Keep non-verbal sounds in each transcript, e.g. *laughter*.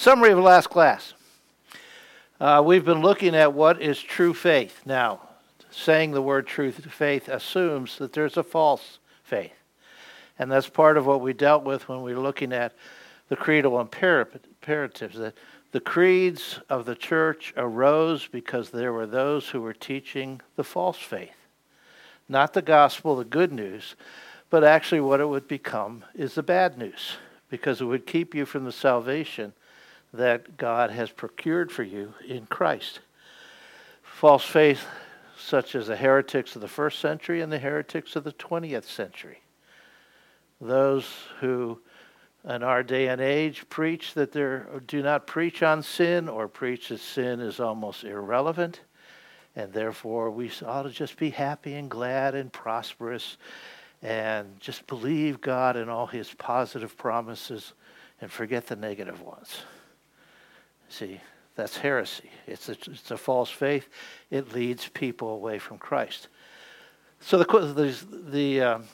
Summary of last class. Uh, we've been looking at what is true faith. Now, saying the word truth faith assumes that there's a false faith. And that's part of what we dealt with when we were looking at the creedal imperatives. That the creeds of the church arose because there were those who were teaching the false faith. Not the gospel, the good news, but actually what it would become is the bad news because it would keep you from the salvation that God has procured for you in Christ. False faith, such as the heretics of the first century and the heretics of the 20th century. Those who, in our day and age, preach that there do not preach on sin or preach that sin is almost irrelevant, and therefore we ought to just be happy and glad and prosperous and just believe God and all his positive promises and forget the negative ones. See, that's heresy. It's a, it's a false faith. It leads people away from Christ. So the the, the um,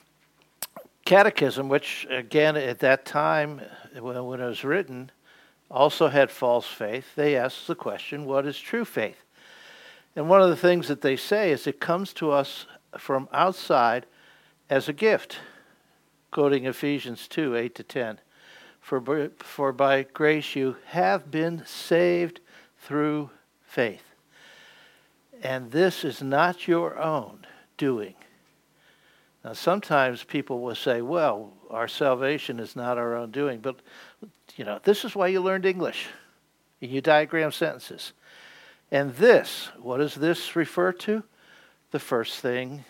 Catechism, which again at that time when, it was written, also had false faith. They asked the question, "What is true faith?" And one of the things that they say is it comes to us from outside as a gift, quoting Ephesians two eight to ten. For, for by grace you have been saved through faith. And this is not your own doing. Now, sometimes people will say, well, our salvation is not our own doing. But, you know, this is why you learned English. And You diagram sentences. And this, what does this refer to? The first thing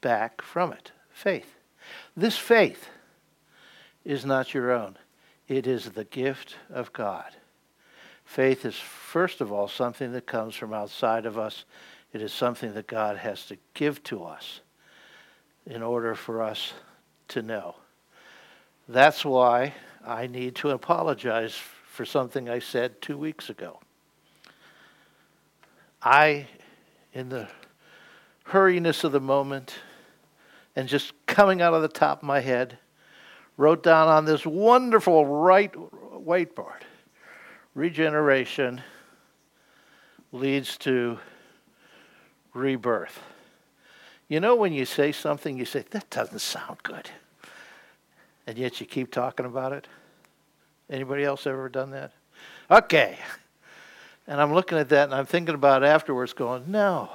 back from it faith. This faith is not your own. It is the gift of God. Faith is, first of all, something that comes from outside of us. It is something that God has to give to us in order for us to know. That's why I need to apologize for something I said two weeks ago. I, in the hurriness of the moment and just coming out of the top of my head, wrote down on this wonderful right whiteboard regeneration leads to rebirth. You know, when you say something, you say, that doesn't sound good. And yet you keep talking about it. Anybody else ever done that? Okay. And I'm looking at that and I'm thinking about afterwards, going, no.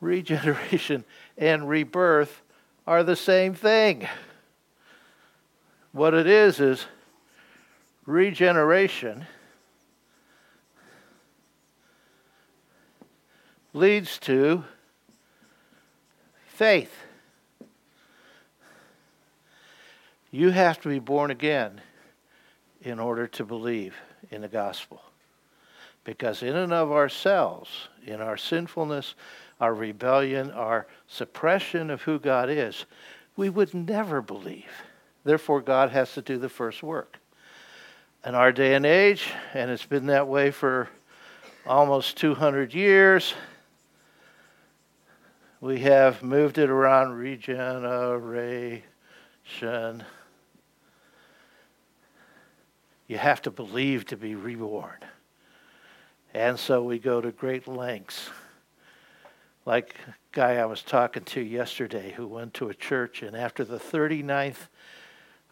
Regeneration and rebirth are the same thing. What it is is regeneration leads to faith. You have to be born again in order to believe in the gospel. Because in and of ourselves, in our sinfulness, our rebellion, our suppression of who God is, we would never believe. Therefore, God has to do the first work. In our day and age, and it's been that way for almost 200 years, we have moved it around regeneration. You have to believe to be reborn. And so we go to great lengths. Like a guy I was talking to yesterday who went to a church, and after the 39th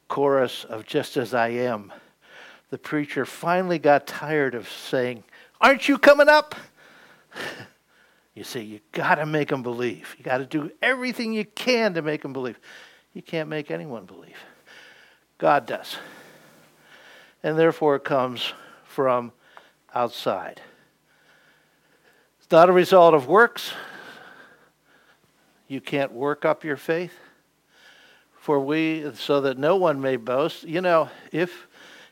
chorus of Just As I Am, the preacher finally got tired of saying, Aren't you coming up? *laughs* You see, you got to make them believe. You got to do everything you can to make them believe. You can't make anyone believe. God does. And therefore, it comes from outside. It's not a result of works. You can't work up your faith for we so that no one may boast. You know if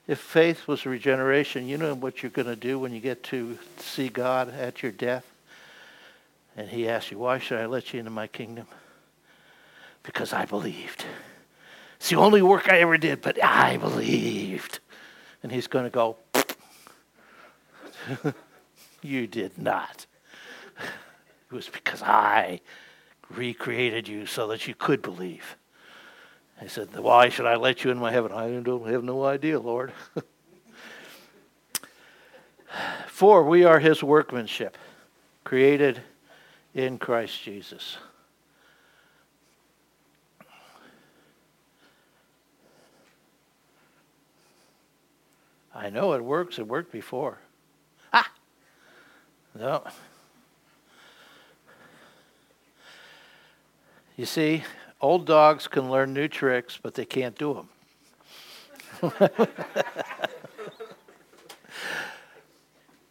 if faith was regeneration you know what you're going to do when you get to see god at your death. And he asks you why should i let you into my kingdom? Because i believed. It's the only work i ever did but i believed. And he's going to go *laughs* you did not. It was because i recreated you so that you could believe he said, Why should I let you in my heaven? I don't have no idea, Lord. *laughs* For we are his workmanship, created in Christ Jesus. I know it works. It worked before. Ah! No. You see, old dogs can learn new tricks, but they can't do them. *laughs*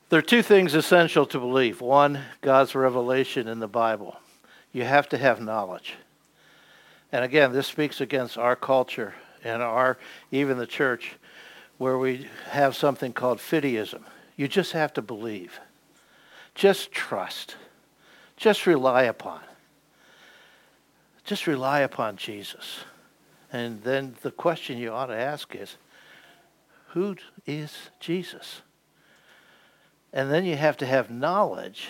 there are two things essential to believe. One, God's revelation in the Bible. You have to have knowledge. And again, this speaks against our culture and our even the church where we have something called fideism. You just have to believe. Just trust. Just rely upon. Just rely upon Jesus. And then the question you ought to ask is, who is Jesus? And then you have to have knowledge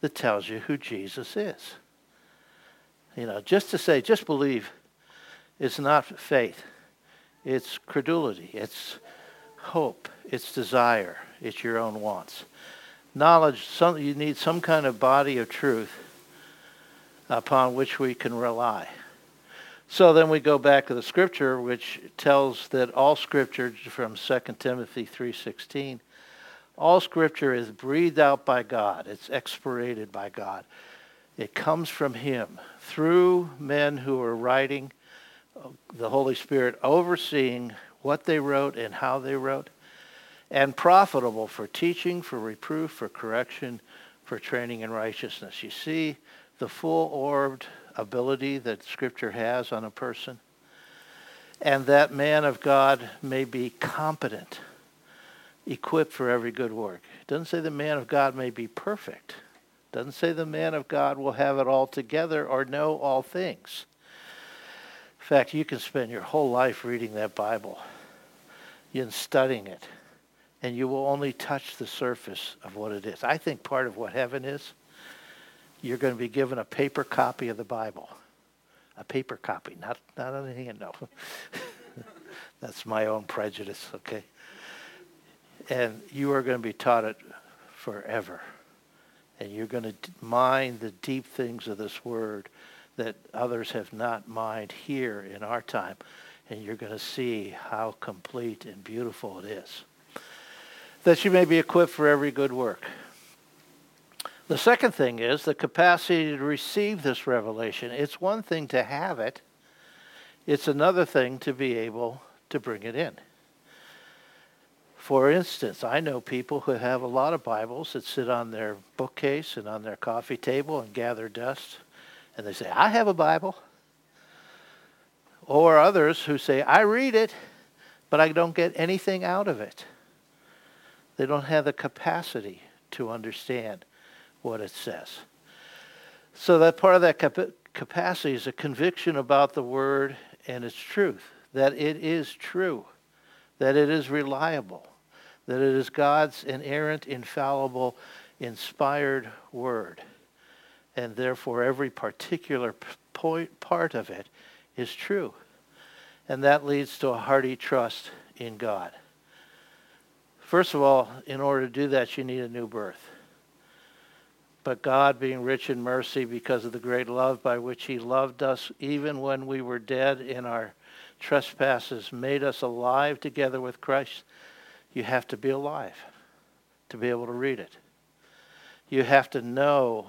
that tells you who Jesus is. You know, just to say, just believe, is not faith. It's credulity. It's hope. It's desire. It's your own wants. Knowledge, some, you need some kind of body of truth upon which we can rely. So then we go back to the scripture which tells that all scripture from 2 Timothy 3:16 all scripture is breathed out by God. It's expirated by God. It comes from him through men who are writing the Holy Spirit overseeing what they wrote and how they wrote and profitable for teaching, for reproof, for correction, for training in righteousness. You see, the full orbed ability that Scripture has on a person. And that man of God may be competent, equipped for every good work. It doesn't say the man of God may be perfect. It doesn't say the man of God will have it all together or know all things. In fact, you can spend your whole life reading that Bible and studying it, and you will only touch the surface of what it is. I think part of what heaven is you're going to be given a paper copy of the Bible. A paper copy, not, not on a hand, no. *laughs* That's my own prejudice, okay? And you are going to be taught it forever. And you're going to mine the deep things of this word that others have not mined here in our time. And you're going to see how complete and beautiful it is. That you may be equipped for every good work. The second thing is the capacity to receive this revelation. It's one thing to have it, it's another thing to be able to bring it in. For instance, I know people who have a lot of Bibles that sit on their bookcase and on their coffee table and gather dust, and they say, I have a Bible. Or others who say, I read it, but I don't get anything out of it. They don't have the capacity to understand what it says. So that part of that cap- capacity is a conviction about the word and its truth, that it is true, that it is reliable, that it is God's inerrant, infallible, inspired word. And therefore, every particular point, part of it is true. And that leads to a hearty trust in God. First of all, in order to do that, you need a new birth. But God, being rich in mercy because of the great love by which He loved us, even when we were dead in our trespasses, made us alive together with Christ. You have to be alive to be able to read it. You have to know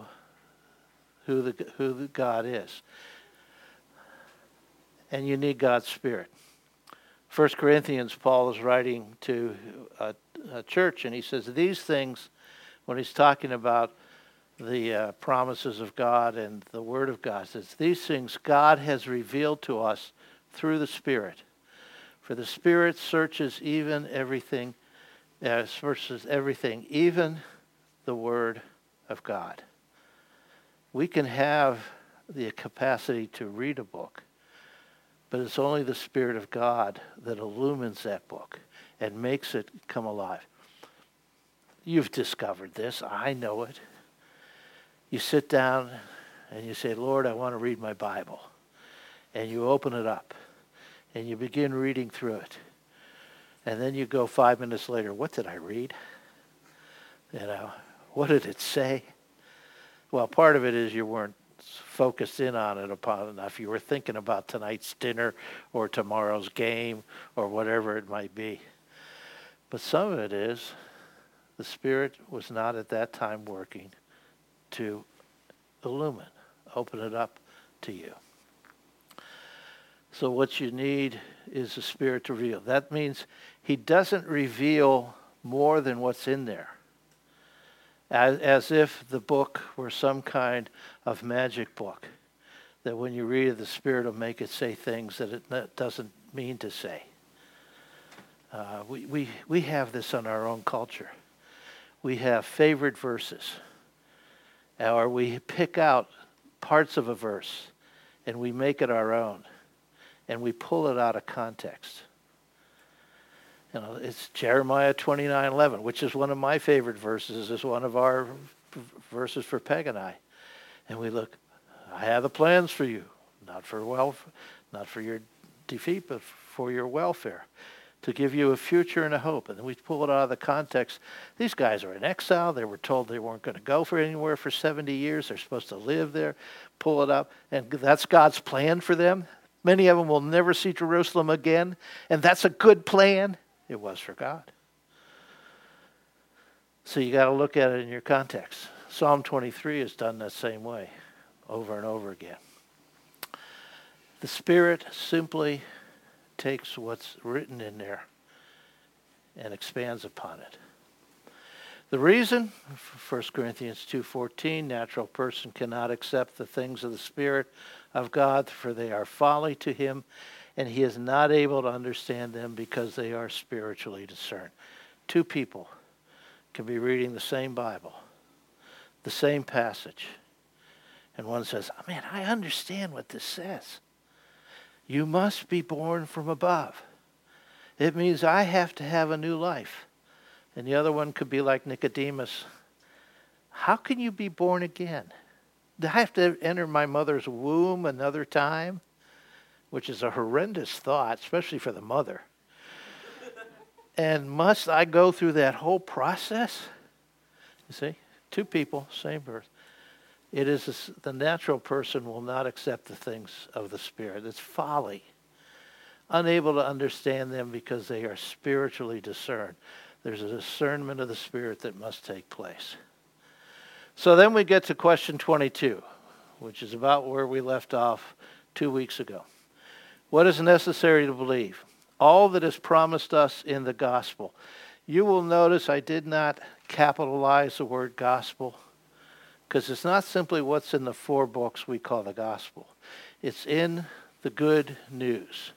who the, who the God is. And you need God's Spirit. First Corinthians, Paul is writing to a, a church, and he says these things when he's talking about the uh, promises of God and the Word of God. It says, These things God has revealed to us through the Spirit. For the Spirit searches even everything, uh, searches everything, even the Word of God. We can have the capacity to read a book, but it's only the Spirit of God that illumines that book and makes it come alive. You've discovered this. I know it you sit down and you say, Lord, I want to read my Bible. And you open it up and you begin reading through it. And then you go five minutes later, what did I read? You know, what did it say? Well, part of it is you weren't focused in on it upon enough. You were thinking about tonight's dinner or tomorrow's game or whatever it might be. But some of it is the Spirit was not at that time working to illumine, open it up to you. So what you need is the Spirit to reveal. That means He doesn't reveal more than what's in there. As, as if the book were some kind of magic book that when you read it, the Spirit will make it say things that it doesn't mean to say. Uh, we, we, we have this in our own culture. We have favorite verses, or we pick out parts of a verse and we make it our own and we pull it out of context. You know, it's Jeremiah 29:11, which is one of my favorite verses, is one of our verses for Peg and I. And we look, I have the plans for you, not for wealth, not for your defeat, but for your welfare, to give you a future and a hope. And then we pull it out of the context. These guys are in exile. They were told they weren't going to go for anywhere for 70 years. They're supposed to live there. Pull it up, and that's God's plan for them. Many of them will never see Jerusalem again, and that's a good plan. It was for God. So you got to look at it in your context. Psalm 23 is done the same way over and over again. The Spirit simply takes what's written in there and expands upon it. The reason, 1 Corinthians 2:14, natural person cannot accept the things of the spirit of God for they are folly to him and he is not able to understand them because they are spiritually discerned. Two people can be reading the same Bible, the same passage, and one says, Man, I understand what this says. You must be born from above. It means I have to have a new life. And the other one could be like Nicodemus. How can you be born again? Do I have to enter my mother's womb another time? Which is a horrendous thought, especially for the mother. and must I go through that whole process? You see, two people, same birth. It is the natural person will not accept the things of the Spirit. It's folly. Unable to understand them because they are spiritually discerned. There's a discernment of the Spirit that must take place. So then we get to question 22, which is about where we left off two weeks ago. What is necessary to believe? All that is promised us in the gospel. You will notice I did not capitalize the word gospel because it's not simply what's in the four books we call the gospel, it's in the good news.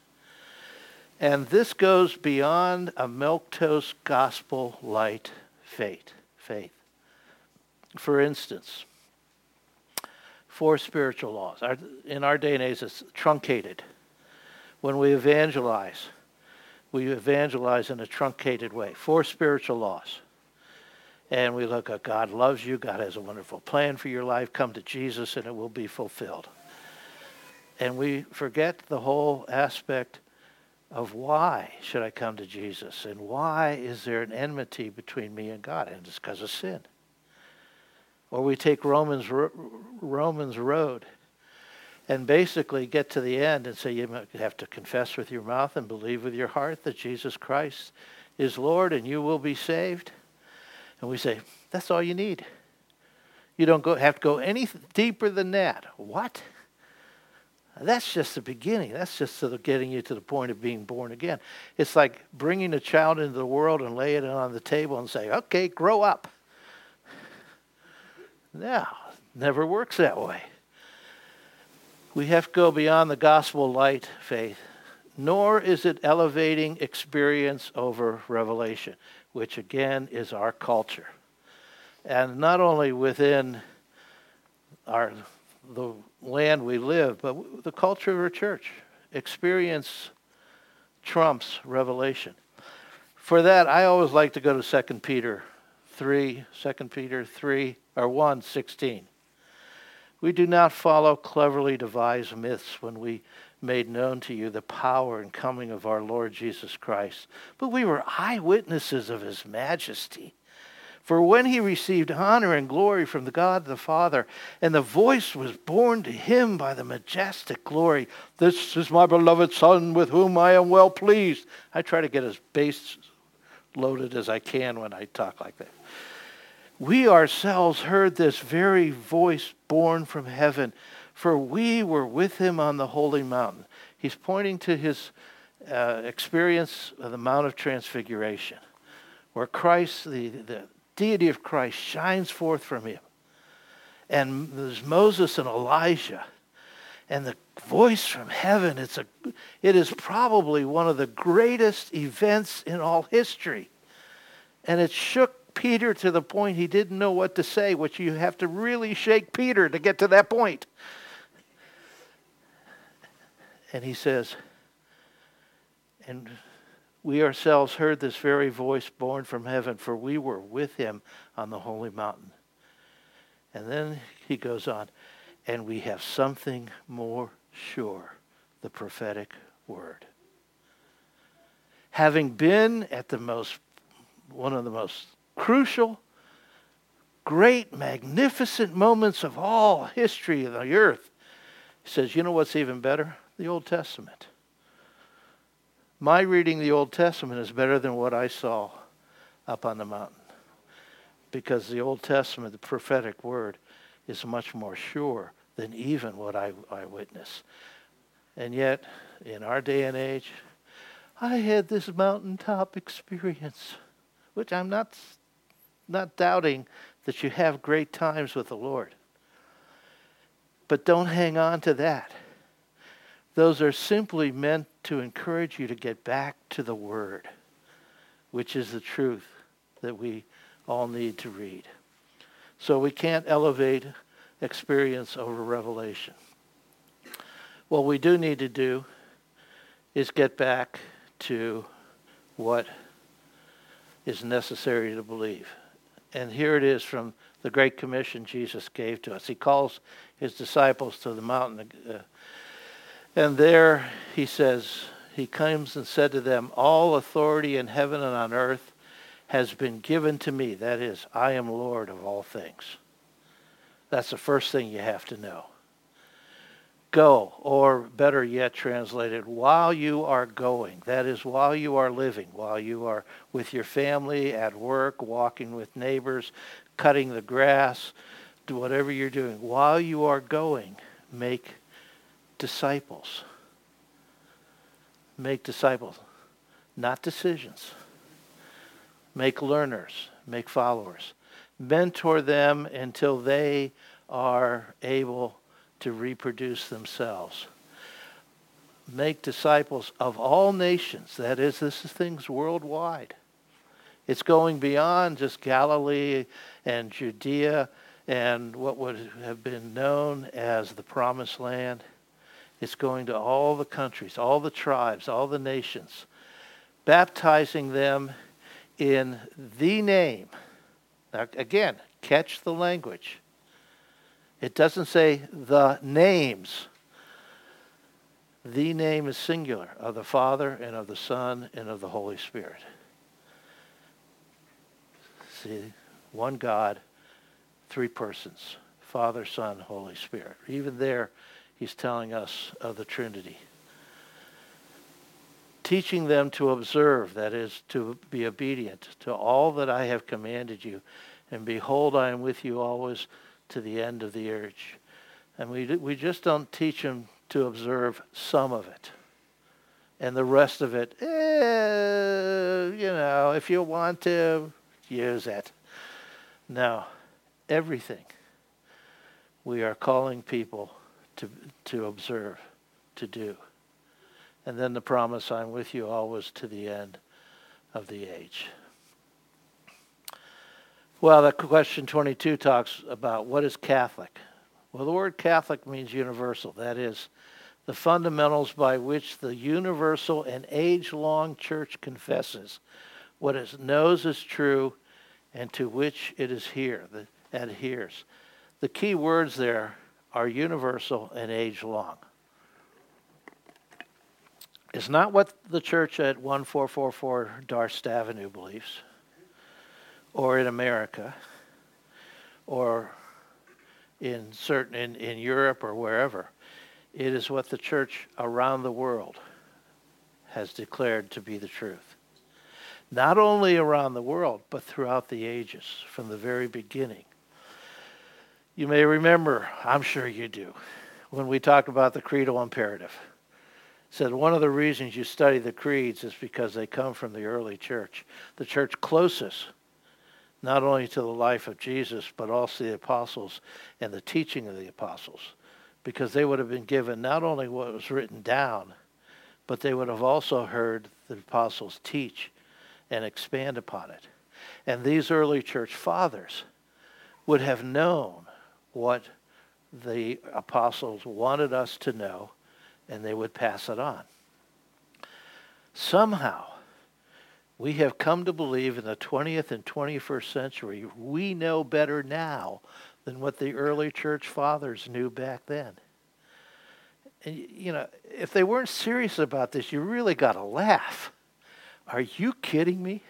And this goes beyond a milquetoast gospel light faith. Faith. For instance, four spiritual laws. in our day and age, it's truncated. When we evangelize, we evangelize in a truncated way. Four spiritual laws. And we look at God loves you, God has a wonderful plan for your life. Come to Jesus and it will be fulfilled. And we forget the whole aspect of why should I come to Jesus and why is there an enmity between me and God? And it's because of sin. Or we take Romans Romans road and basically get to the end and say you have to confess with your mouth and believe with your heart that Jesus Christ is Lord and you will be saved. And we say, that's all you need. You don't go, have to go any deeper than that. What? That's just the beginning. That's just sort of getting you to the point of being born again. It's like bringing a child into the world and laying it on the table and say, okay, grow up. No, never works that way. We have to go beyond the gospel light faith, nor is it elevating experience over revelation, which again is our culture. And not only within our the land we live, but the culture of our church. Experience trumps revelation. For that, I always like to go to 2 Peter 3, 2 Peter 3, or 1, 16. We do not follow cleverly devised myths when we made known to you the power and coming of our Lord Jesus Christ, but we were eyewitnesses of his majesty. For when he received honor and glory from the God the Father, and the voice was borne to him by the majestic glory, This is my beloved Son with whom I am well pleased. I try to get as base loaded as I can when I talk like that. We ourselves heard this very voice borne from heaven, for we were with him on the holy mountain. He's pointing to his uh, experience of the Mount of Transfiguration, where Christ, the, the deity of Christ shines forth from him. And there's Moses and Elijah. And the voice from heaven, it's a, it is probably one of the greatest events in all history. And it shook Peter to the point he didn't know what to say, which you have to really shake Peter to get to that point. And he says, and we ourselves heard this very voice born from heaven, for we were with him on the holy mountain. And then he goes on, and we have something more sure the prophetic word. Having been at the most, one of the most crucial, great, magnificent moments of all history of the earth, he says, you know what's even better? The Old Testament my reading the Old Testament is better than what I saw up on the mountain. Because the Old Testament, the prophetic word, is much more sure than even what I, I witness. And yet, in our day and age, I had this mountaintop experience, which I'm not, not doubting that you have great times with the Lord. But don't hang on to that. Those are simply meant to encourage you to get back to the Word, which is the truth that we all need to read. So we can't elevate experience over revelation. What we do need to do is get back to what is necessary to believe. And here it is from the Great Commission Jesus gave to us. He calls his disciples to the mountain. Uh, and there he says, he comes and said to them, All authority in heaven and on earth has been given to me. That is, I am Lord of all things. That's the first thing you have to know. Go, or better yet translated, while you are going. That is, while you are living, while you are with your family, at work, walking with neighbors, cutting the grass, do whatever you're doing. While you are going, make disciples. Make disciples, not decisions. Make learners, make followers. Mentor them until they are able to reproduce themselves. Make disciples of all nations. That is, this is things worldwide. It's going beyond just Galilee and Judea and what would have been known as the Promised Land. It's going to all the countries, all the tribes, all the nations, baptizing them in the name. Now, again, catch the language. It doesn't say the names. The name is singular of the Father and of the Son and of the Holy Spirit. See, one God, three persons Father, Son, Holy Spirit. Even there, he's telling us of the Trinity. Teaching them to observe, that is, to be obedient to all that I have commanded you. And behold, I am with you always to the end of the age. And we, we just don't teach them to observe some of it. And the rest of it, eh, you know, if you want to, use it. Now, everything. We are calling people to, to observe, to do. And then the promise, I'm with you always to the end of the age. Well, the question 22 talks about what is Catholic. Well, the word Catholic means universal. That is, the fundamentals by which the universal and age long church confesses what it knows is true and to which it is here, the, adheres. The key words there are universal and age long. It's not what the church at 1444 Darst Avenue believes, or in America or in certain in, in Europe or wherever. It is what the church around the world has declared to be the truth. Not only around the world, but throughout the ages, from the very beginning. You may remember, I'm sure you do, when we talked about the creedal imperative. Said one of the reasons you study the creeds is because they come from the early church, the church closest not only to the life of Jesus, but also the apostles and the teaching of the apostles, because they would have been given not only what was written down, but they would have also heard the apostles teach and expand upon it. And these early church fathers would have known what the apostles wanted us to know, and they would pass it on. Somehow, we have come to believe in the 20th and 21st century, we know better now than what the early church fathers knew back then. And, you know, if they weren't serious about this, you really got to laugh. Are you kidding me?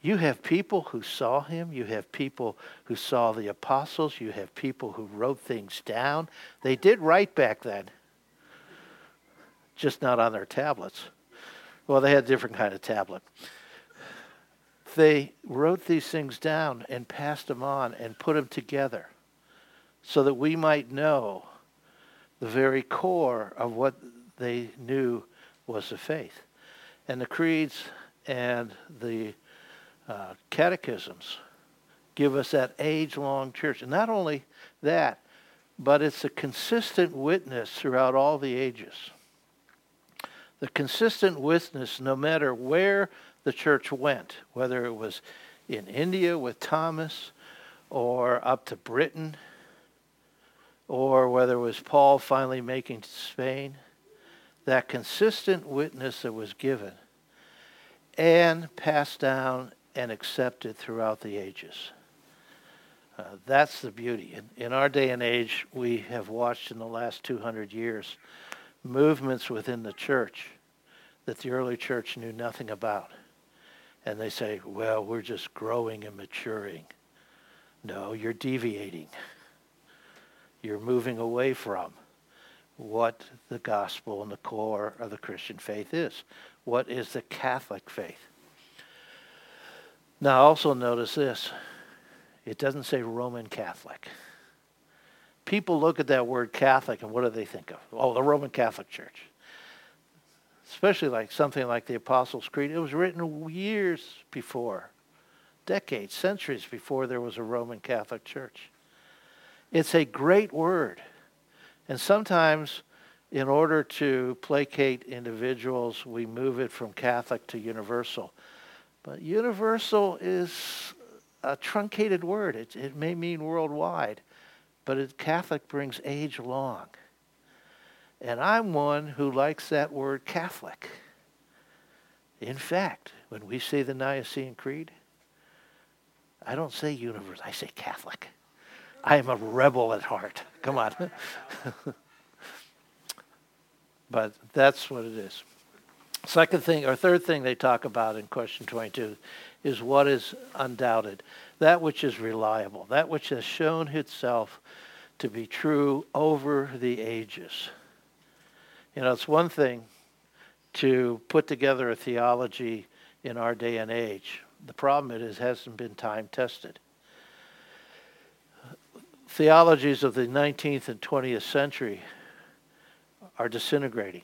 You have people who saw him. You have people who saw the apostles. You have people who wrote things down. They did write back then, just not on their tablets. Well, they had a different kind of tablet. They wrote these things down and passed them on and put them together so that we might know the very core of what they knew was the faith. And the creeds and the uh, catechisms give us that age long church. And not only that, but it's a consistent witness throughout all the ages the consistent witness no matter where the church went, whether it was in India with Thomas or up to Britain or whether it was Paul finally making Spain, that consistent witness that was given and passed down and accepted throughout the ages. Uh, that's the beauty. In, in our day and age, we have watched in the last 200 years movements within the church that the early church knew nothing about. And they say, well, we're just growing and maturing. No, you're deviating. You're moving away from what the gospel and the core of the Christian faith is. What is the Catholic faith? Now, also notice this it doesn't say Roman Catholic. People look at that word Catholic and what do they think of? Oh, the Roman Catholic Church especially like something like the Apostles' Creed, it was written years before, decades, centuries before there was a Roman Catholic Church. It's a great word. And sometimes, in order to placate individuals, we move it from Catholic to universal. But universal is a truncated word. It, it may mean worldwide, but it, Catholic brings age long. And I'm one who likes that word Catholic. In fact, when we say the Nicene Creed, I don't say universe, I say Catholic. I am a rebel at heart. Come on. *laughs* but that's what it is. Second thing, or third thing they talk about in question 22 is what is undoubted. That which is reliable. That which has shown itself to be true over the ages. You know, it's one thing to put together a theology in our day and age. The problem is it hasn't been time tested. Theologies of the 19th and 20th century are disintegrating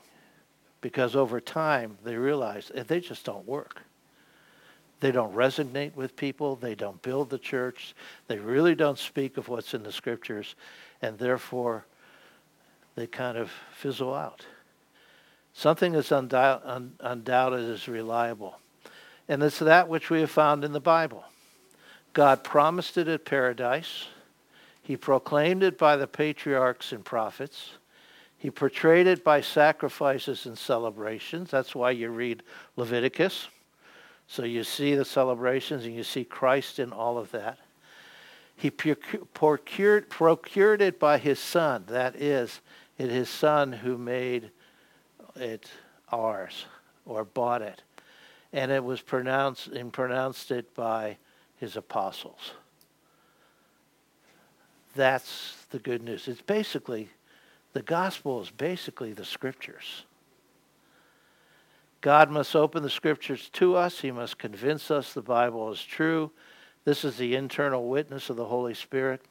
because over time they realize they just don't work. They don't resonate with people. They don't build the church. They really don't speak of what's in the scriptures. And therefore, they kind of fizzle out. Something that's undoubted is reliable. And it's that which we have found in the Bible. God promised it at paradise. He proclaimed it by the patriarchs and prophets. He portrayed it by sacrifices and celebrations. That's why you read Leviticus. So you see the celebrations and you see Christ in all of that. He procured, procured it by his son. That is, it his son who made it ours or bought it. And it was pronounced and pronounced it by his apostles. That's the good news. It's basically, the gospel is basically the scriptures. God must open the scriptures to us. He must convince us the Bible is true. This is the internal witness of the Holy Spirit.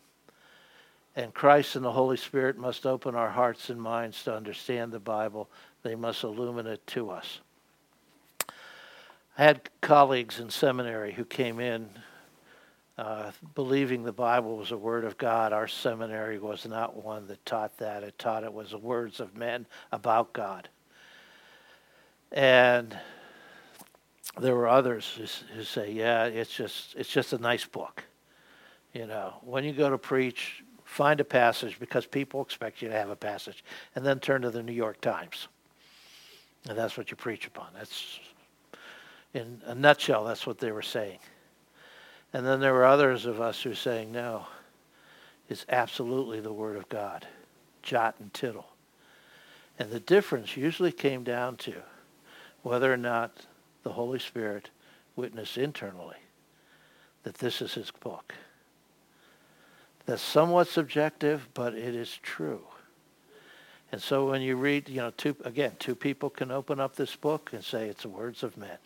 And Christ and the Holy Spirit must open our hearts and minds to understand the Bible. They must illuminate it to us. I had colleagues in seminary who came in uh, believing the Bible was a word of God. Our seminary was not one that taught that. It taught it was the words of men about God. And there were others who, who say, "Yeah, it's just it's just a nice book." You know, when you go to preach, find a passage because people expect you to have a passage, and then turn to the New York Times, and that's what you preach upon. That's in a nutshell. That's what they were saying. And then there were others of us who were saying, no, it's absolutely the Word of God, jot and tittle. And the difference usually came down to whether or not the Holy Spirit witnessed internally that this is his book. That's somewhat subjective, but it is true. And so when you read, you know, two, again, two people can open up this book and say it's the words of men.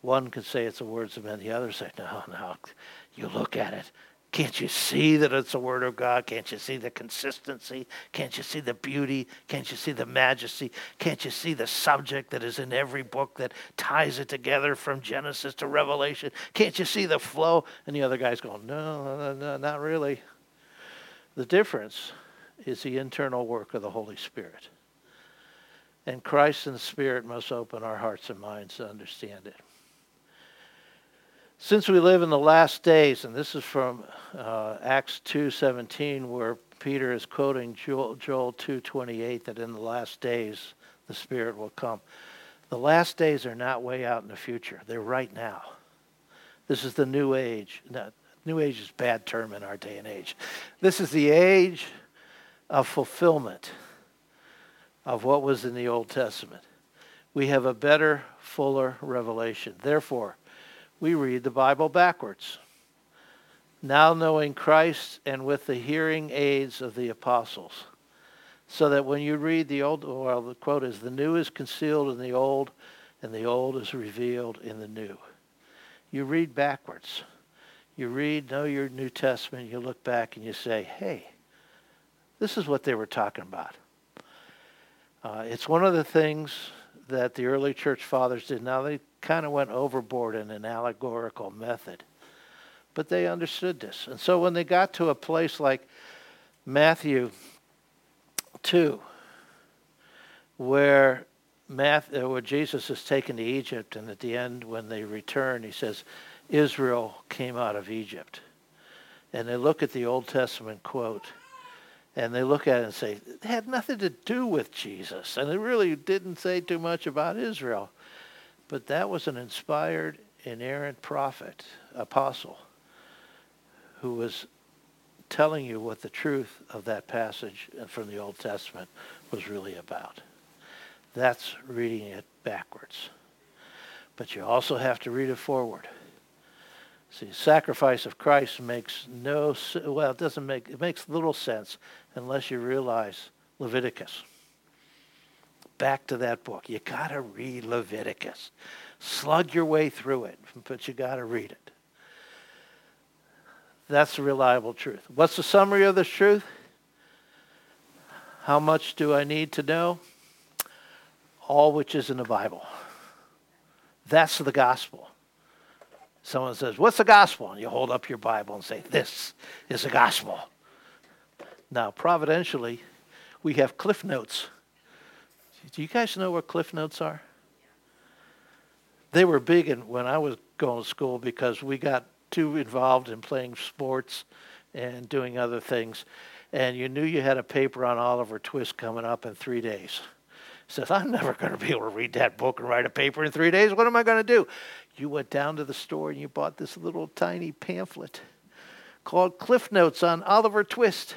One can say it's the words of men. The other say, no, no. You look at it. Can't you see that it's the Word of God? Can't you see the consistency? Can't you see the beauty? Can't you see the majesty? Can't you see the subject that is in every book that ties it together from Genesis to Revelation? Can't you see the flow? And the other guy's going, no, no, no, not really. The difference is the internal work of the Holy Spirit. And Christ and the Spirit must open our hearts and minds to understand it. Since we live in the last days, and this is from uh, Acts 2.17, where Peter is quoting Joel, Joel 2.28, that in the last days the Spirit will come. The last days are not way out in the future. They're right now. This is the new age. New age is a bad term in our day and age. This is the age of fulfillment of what was in the Old Testament. We have a better, fuller revelation. Therefore, we read the Bible backwards. Now knowing Christ and with the hearing aids of the apostles. So that when you read the old, well, the quote is, the new is concealed in the old, and the old is revealed in the new. You read backwards. You read, know your New Testament, you look back and you say, hey, this is what they were talking about. Uh, it's one of the things that the early church fathers did. Now, they kind of went overboard in an allegorical method. But they understood this. And so when they got to a place like Matthew 2, where, Matthew, uh, where Jesus is taken to Egypt, and at the end, when they return, he says, Israel came out of Egypt. And they look at the Old Testament quote, and they look at it and say, it had nothing to do with Jesus. And it really didn't say too much about Israel. But that was an inspired, inerrant prophet, apostle, who was telling you what the truth of that passage from the Old Testament was really about. That's reading it backwards. But you also have to read it forward. See, sacrifice of Christ makes no well, it doesn't make it makes little sense unless you realize Leviticus back to that book. You got to read Leviticus. Slug your way through it, but you got to read it. That's the reliable truth. What's the summary of this truth? How much do I need to know? All which is in the Bible. That's the gospel. Someone says, What's the gospel? And you hold up your Bible and say, This is the gospel. Now, providentially, we have cliff notes do you guys know what Cliff Notes are? They were big in, when I was going to school because we got too involved in playing sports and doing other things. And you knew you had a paper on Oliver Twist coming up in three days. says, I'm never going to be able to read that book and write a paper in three days. What am I going to do? You went down to the store and you bought this little tiny pamphlet called Cliff Notes on Oliver Twist.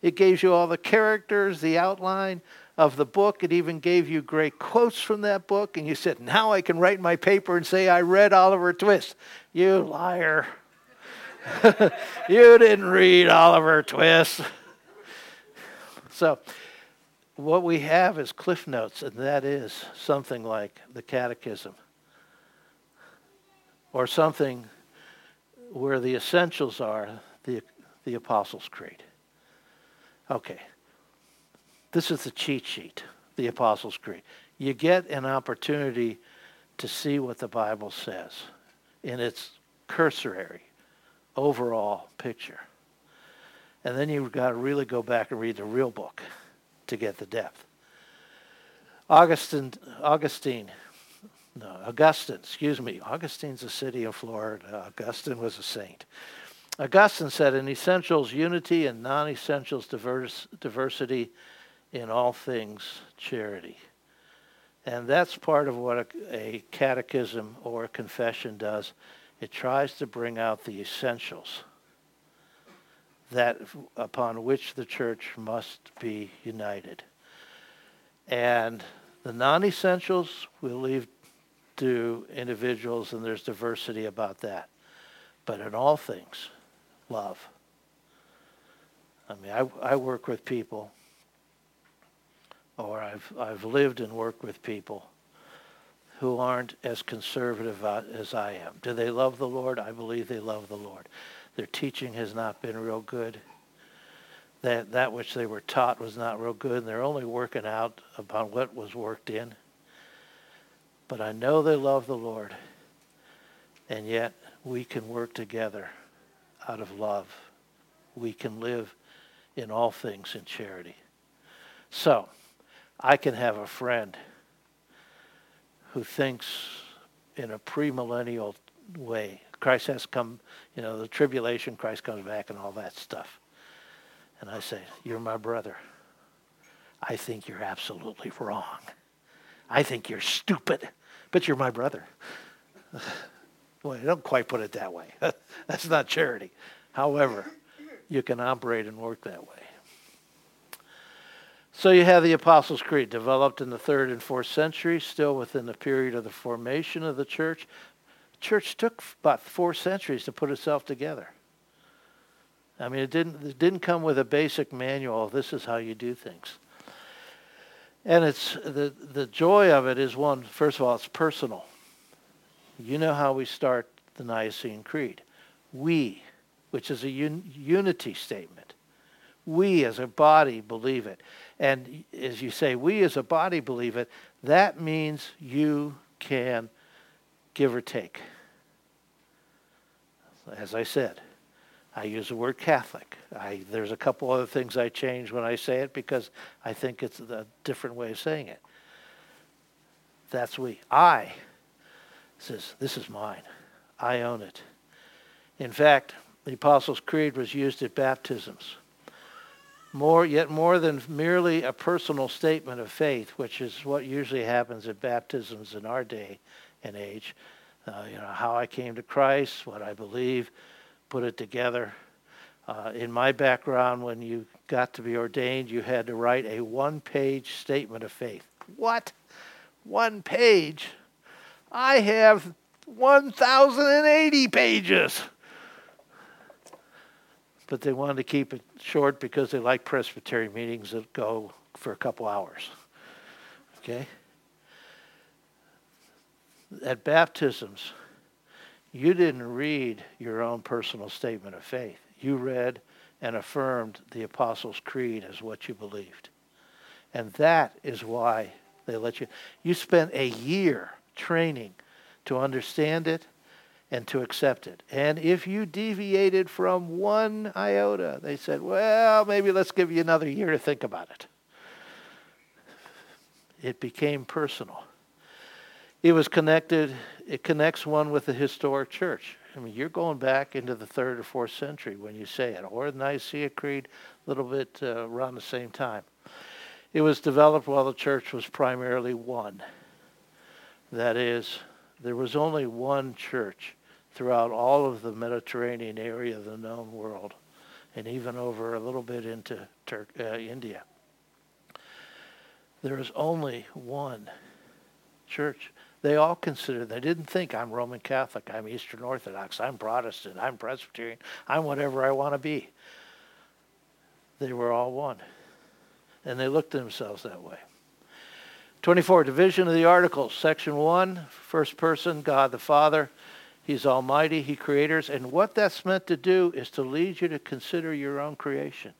It gives you all the characters, the outline, of the book. It even gave you great quotes from that book. And you said, Now I can write my paper and say, I read Oliver Twist. You liar. *laughs* you didn't read Oliver Twist. So, what we have is Cliff Notes, and that is something like the Catechism or something where the essentials are the, the Apostles' Creed. Okay, this is the cheat sheet, the Apostles' Creed. You get an opportunity to see what the Bible says in its cursory, overall picture. And then you've got to really go back and read the real book to get the depth. Augustine, Augustine, no, Augustine, excuse me. Augustine's a city in Florida. Augustine was a saint. Augustine said, in essentials, unity, and non essentials, diverse, diversity, in all things, charity. And that's part of what a, a catechism or a confession does. It tries to bring out the essentials that upon which the church must be united. And the non-essentials we'll leave to individuals, and there's diversity about that. But in all things, love. I mean, I, I work with people, or I've, I've lived and worked with people who aren't as conservative uh, as I am. Do they love the Lord? I believe they love the Lord. Their teaching has not been real good. That, that which they were taught was not real good, and they're only working out upon what was worked in. But I know they love the Lord, and yet we can work together out of love. We can live in all things in charity. So, I can have a friend who thinks in a premillennial way Christ has come, you know, the tribulation, Christ comes back and all that stuff. And I say, You're my brother. I think you're absolutely wrong. I think you're stupid, but you're my brother. *sighs* well, I don't quite put it that way. *laughs* That's not charity. However, you can operate and work that way. So you have the Apostles' Creed developed in the third and fourth century, still within the period of the formation of the church, church took about four centuries to put itself together. I mean, it didn't, it didn't come with a basic manual. This is how you do things. And it's the, the joy of it is one, first of all, it's personal. You know how we start the Nicene Creed. We, which is a un, unity statement. We as a body believe it. And as you say, we as a body believe it, that means you can give or take. As I said, I use the word Catholic. I, there's a couple other things I change when I say it because I think it's a different way of saying it. That's we. I says, This is mine. I own it. In fact, the Apostles' Creed was used at baptisms. More, yet more than merely a personal statement of faith, which is what usually happens at baptisms in our day and age. Uh, you know, how I came to Christ, what I believe, put it together. Uh, in my background, when you got to be ordained, you had to write a one page statement of faith. What? One page? I have 1,080 pages. But they wanted to keep it short because they like Presbyterian meetings that go for a couple hours. Okay? at baptisms, you didn't read your own personal statement of faith. You read and affirmed the Apostles' Creed as what you believed. And that is why they let you. You spent a year training to understand it and to accept it. And if you deviated from one iota, they said, well, maybe let's give you another year to think about it. It became personal. It was connected, it connects one with the historic church. I mean, you're going back into the third or fourth century when you say it, or the Nicaea Creed, a little bit uh, around the same time. It was developed while the church was primarily one. That is, there was only one church throughout all of the Mediterranean area of the known world, and even over a little bit into Tur- uh, India. There is only one church. They all considered, they didn't think I'm Roman Catholic, I'm Eastern Orthodox, I'm Protestant, I'm Presbyterian, I'm whatever I want to be. They were all one. And they looked at themselves that way. 24, division of the articles. Section 1, first person, God the Father. He's almighty, He creators. And what that's meant to do is to lead you to consider your own creation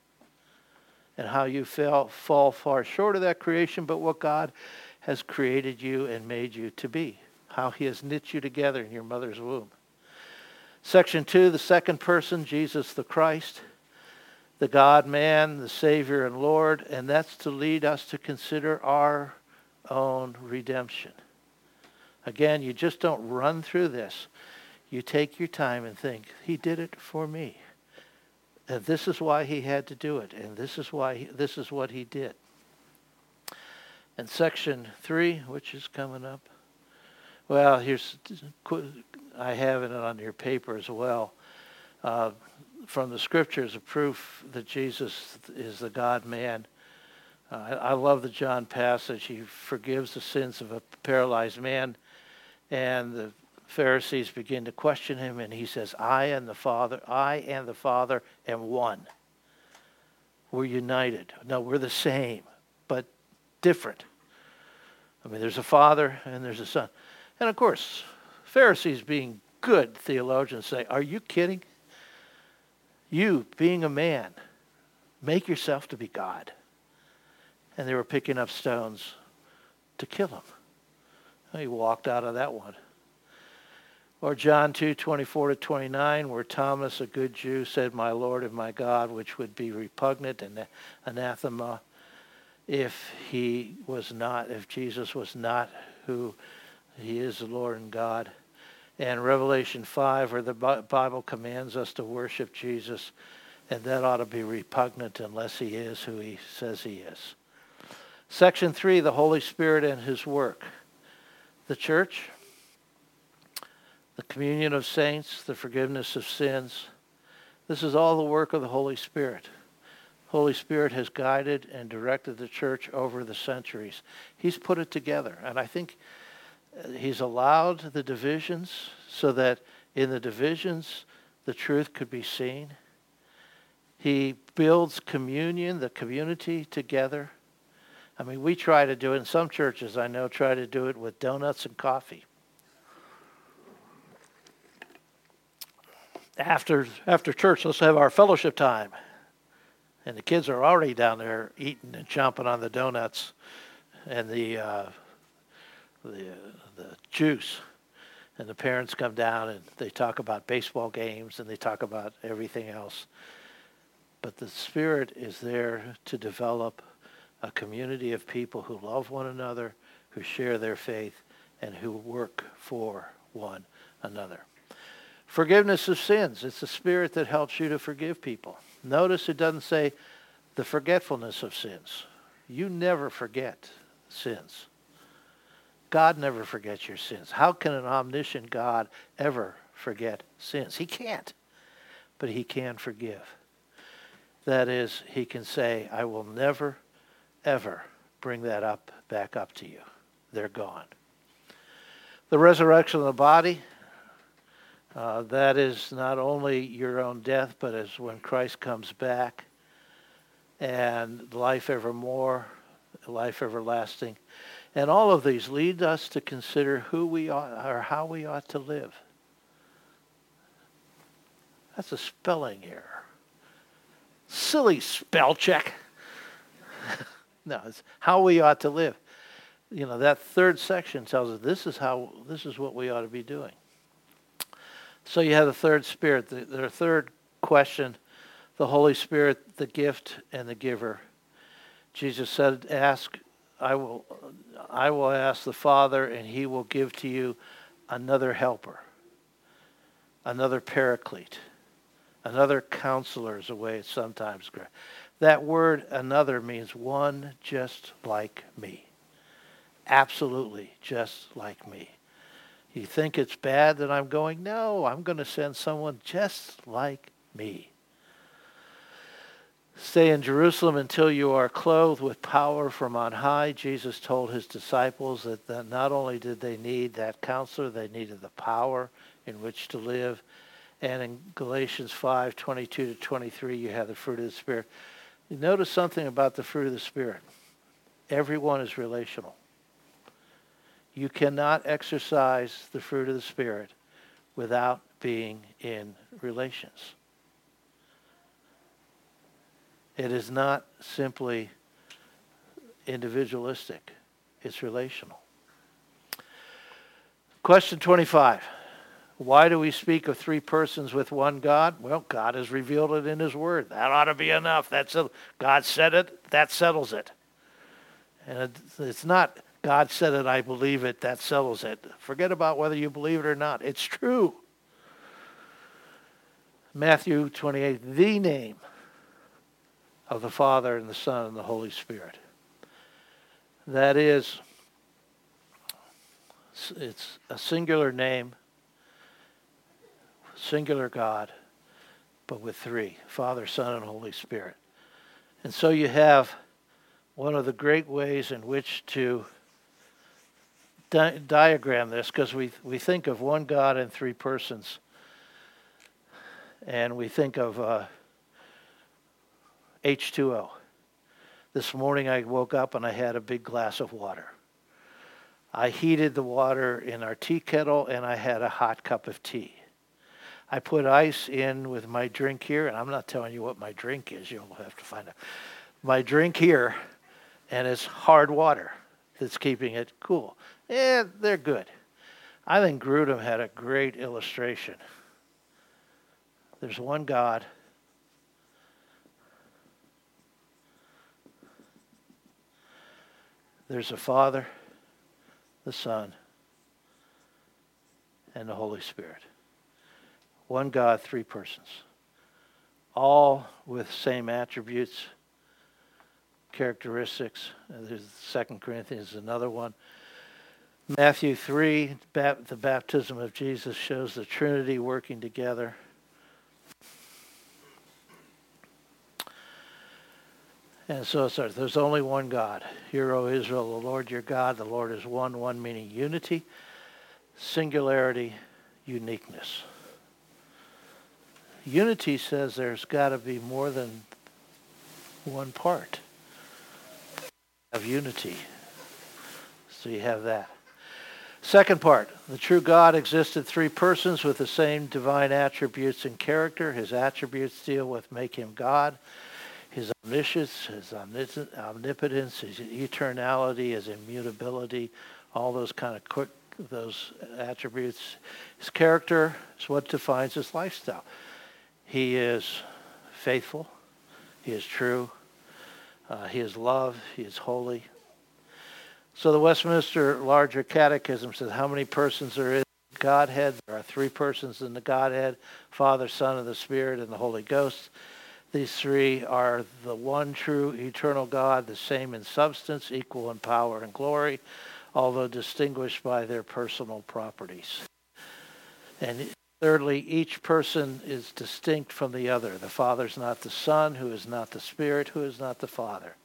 and how you fell, fall far short of that creation, but what God has created you and made you to be, how He has knit you together in your mother's womb. Section 2, the second person, Jesus the Christ, the God man, the Savior and Lord, and that's to lead us to consider our own redemption. Again, you just don't run through this. You take your time and think, He did it for me. And this is why he had to do it, and this is why he, this is what he did. And section three, which is coming up. Well, here's I have it on your paper as well. Uh, from the scriptures, a proof that Jesus is the God Man. Uh, I, I love the John passage. He forgives the sins of a paralyzed man, and the Pharisees begin to question him, and he says, I and the Father, I and the Father am one. We're united. No, we're the same, but different. I mean, there's a Father and there's a Son. And of course, Pharisees, being good theologians, say, Are you kidding? You, being a man, make yourself to be God. And they were picking up stones to kill him. He walked out of that one. Or John 2, 24 to 29, where Thomas, a good Jew, said, My Lord and my God, which would be repugnant and anathema if he was not, if Jesus was not who he is, the Lord and God. And Revelation 5, where the Bible commands us to worship Jesus, and that ought to be repugnant unless he is who he says he is. Section 3, the Holy Spirit and his work. The church, the communion of saints, the forgiveness of sins. This is all the work of the Holy Spirit. Holy Spirit has guided and directed the church over the centuries. He's put it together. And I think uh, he's allowed the divisions so that in the divisions the truth could be seen. He builds communion, the community together. I mean, we try to do it, in some churches I know try to do it with donuts and coffee. after after church, let's have our fellowship time. And the kids are already down there eating and chomping on the donuts and the uh, the the juice. And the parents come down and they talk about baseball games and they talk about everything else. But the Spirit is there to develop a community of people who love one another, who share their faith, and who work for one another. Forgiveness of sins. It's the Spirit that helps you to forgive people. Notice it doesn't say the forgetfulness of sins. You never forget sins. God never forgets your sins. How can an omniscient God ever forget sins? He can't. But he can forgive. That is, he can say, I will never, ever bring that up back up to you. They're gone. The resurrection of the body, uh, that is not only your own death, but as when Christ comes back and life evermore, life everlasting. And all of these lead us to consider who we ought or how we ought to live. That's a spelling error. Silly spell check. *laughs* no, it's how we ought to live. You know, that third section tells us this is how this is what we ought to be doing. So you have the third spirit, the, the third question, the Holy Spirit, the gift and the giver. Jesus said, "Ask, I will, I will ask the Father, and He will give to you another helper, another paraclete, another counselor." Is the way it's sometimes. That word "another" means one just like me, absolutely just like me. You think it's bad that I'm going? No, I'm going to send someone just like me. Stay in Jerusalem until you are clothed with power from on high. Jesus told his disciples that, not only did they need that counselor, they needed the power in which to live. And in Galatians 5 22 to 23, you have the fruit of the Spirit. You notice something about the fruit of the Spirit. Everyone is relational. You cannot exercise the fruit of the Spirit without being in relations. It is not simply individualistic, it's relational. Question 25. Why do we speak of three persons with one God? Well, God has revealed it in His Word. That ought to be enough. That's a, God said it. That settles it. And it's not God said it. I believe it. That settles it. Forget about whether you believe it or not. It's true. Matthew 28. The name of the Father and the Son and the Holy Spirit. That is, it's a singular name, singular God, but with three Father, Son, and Holy Spirit. And so you have one of the great ways in which to di- diagram this, because we, we think of one God in three persons, and we think of. Uh, H2O. This morning I woke up and I had a big glass of water. I heated the water in our tea kettle and I had a hot cup of tea. I put ice in with my drink here, and I'm not telling you what my drink is, you'll have to find out. My drink here, and it's hard water that's keeping it cool. Yeah, they're good. I think Grudem had a great illustration. There's one God There's a Father, the Son, and the Holy Spirit. One God, three persons. All with same attributes, characteristics. There's Second Corinthians, another one. Matthew 3, the baptism of Jesus shows the Trinity working together. And so it starts, there's only one God. Hear, O Israel, the Lord your God, the Lord is one, one meaning unity, singularity, uniqueness. Unity says there's got to be more than one part of unity. So you have that. Second part, the true God existed three persons with the same divine attributes and character. His attributes deal with make him God his omniscience, his omnipotence, his eternality, his immutability, all those kind of quick those attributes. His character is what defines his lifestyle. He is faithful. He is true. Uh, he is love. He is holy. So the Westminster Larger Catechism says how many persons are in Godhead? There are three persons in the Godhead Father, Son, and the Spirit, and the Holy Ghost. These three are the one true eternal God, the same in substance, equal in power and glory, although distinguished by their personal properties. And thirdly, each person is distinct from the other. The Father is not the Son, who is not the Spirit, who is not the Father.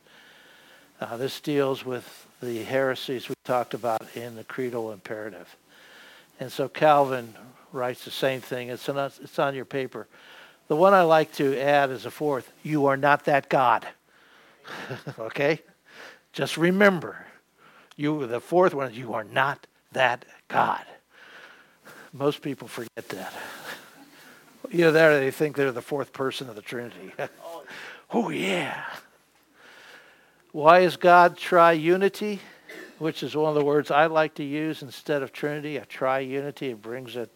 Uh, this deals with the heresies we talked about in the creedal imperative. And so Calvin writes the same thing. It's on, it's on your paper. The one I like to add as a fourth, you are not that God. *laughs* okay? Just remember, you the fourth one is you are not that God. Most people forget that. you know, there they think they're the fourth person of the Trinity. *laughs* oh yeah. Why is God triunity? Which is one of the words I like to use instead of Trinity. A triunity. It brings it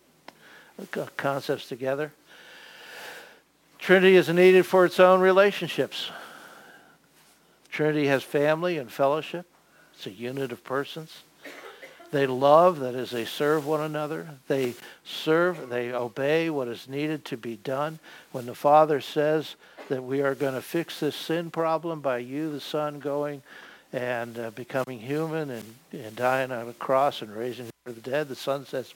uh, concepts together. Trinity is needed for its own relationships. Trinity has family and fellowship. It's a unit of persons. They love, that is, they serve one another. They serve, they obey what is needed to be done. When the Father says that we are going to fix this sin problem by you, the Son, going and uh, becoming human and, and dying on a cross and raising from the dead, the Son says,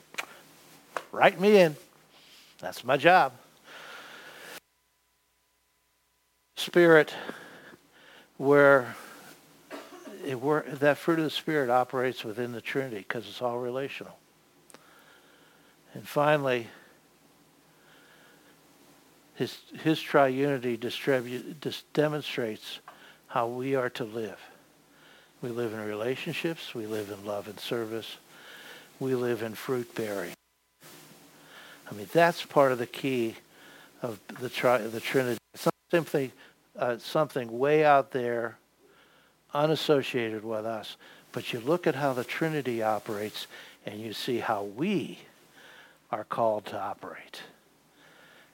Write me in. That's my job. Spirit where it, where that fruit of the Spirit operates within the Trinity because it's all relational. And finally, his, his triunity distribu- dis- demonstrates how we are to live. We live in relationships. We live in love and service. We live in fruit bearing. I mean, that's part of the key of the, tri- the Trinity. It's not simply uh, something way out there, unassociated with us, but you look at how the Trinity operates and you see how we are called to operate.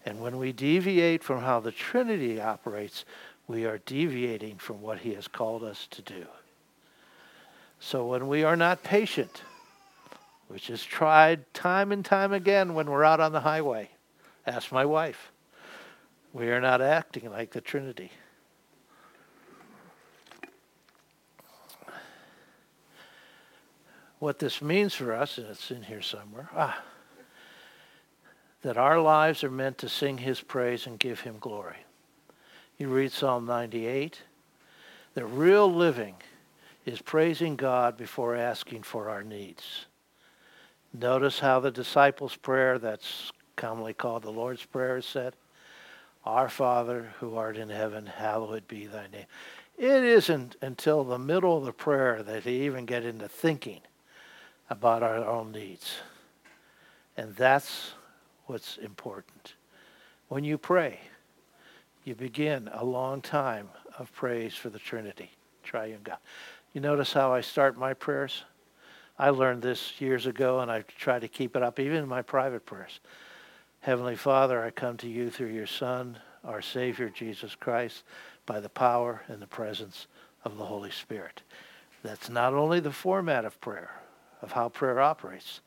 And when we deviate from how the Trinity operates, we are deviating from what he has called us to do. So when we are not patient, which is tried time and time again when we're out on the highway, ask my wife, we are not acting like the Trinity. What this means for us, and it's in here somewhere, ah, that our lives are meant to sing his praise and give him glory. You read Psalm 98, that real living is praising God before asking for our needs. Notice how the disciples' prayer, that's commonly called the Lord's Prayer, is said. Our Father who art in heaven, hallowed be thy name. It isn't until the middle of the prayer that they even get into thinking about our own needs. And that's what's important. When you pray, you begin a long time of praise for the Trinity, triune God. You notice how I start my prayers? I learned this years ago, and I try to keep it up even in my private prayers. Heavenly Father, I come to you through your Son, our Savior, Jesus Christ, by the power and the presence of the Holy Spirit. That's not only the format of prayer, of how prayer operates,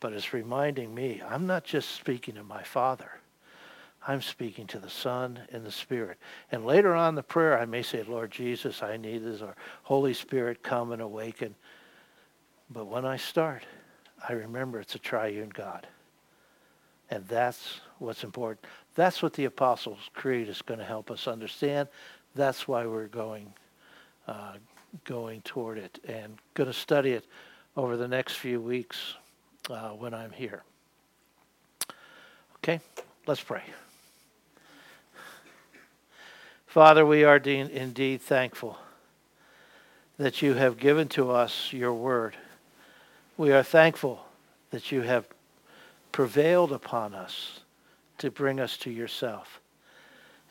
but it's reminding me I'm not just speaking to my Father. I'm speaking to the Son and the Spirit. And later on the prayer, I may say, Lord Jesus, I need this, or Holy Spirit, come and awaken. But when I start, I remember it's a triune God. And that's what's important. That's what the Apostles' Creed is going to help us understand. That's why we're going, uh, going toward it and going to study it over the next few weeks uh, when I'm here. Okay, let's pray. Father, we are de- indeed thankful that you have given to us your word. We are thankful that you have prevailed upon us to bring us to yourself.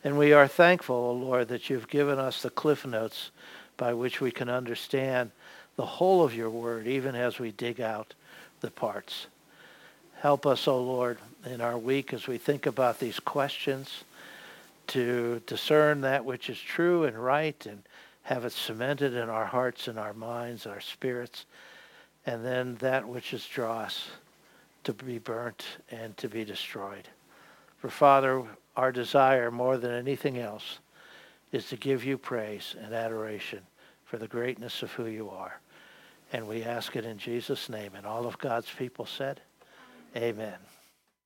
And we are thankful, O oh Lord, that you've given us the cliff notes by which we can understand the whole of your word, even as we dig out the parts. Help us, O oh Lord, in our week as we think about these questions to discern that which is true and right and have it cemented in our hearts and our minds, our spirits, and then that which is dross to be burnt and to be destroyed. For Father, our desire more than anything else is to give you praise and adoration for the greatness of who you are. And we ask it in Jesus' name. And all of God's people said, Amen.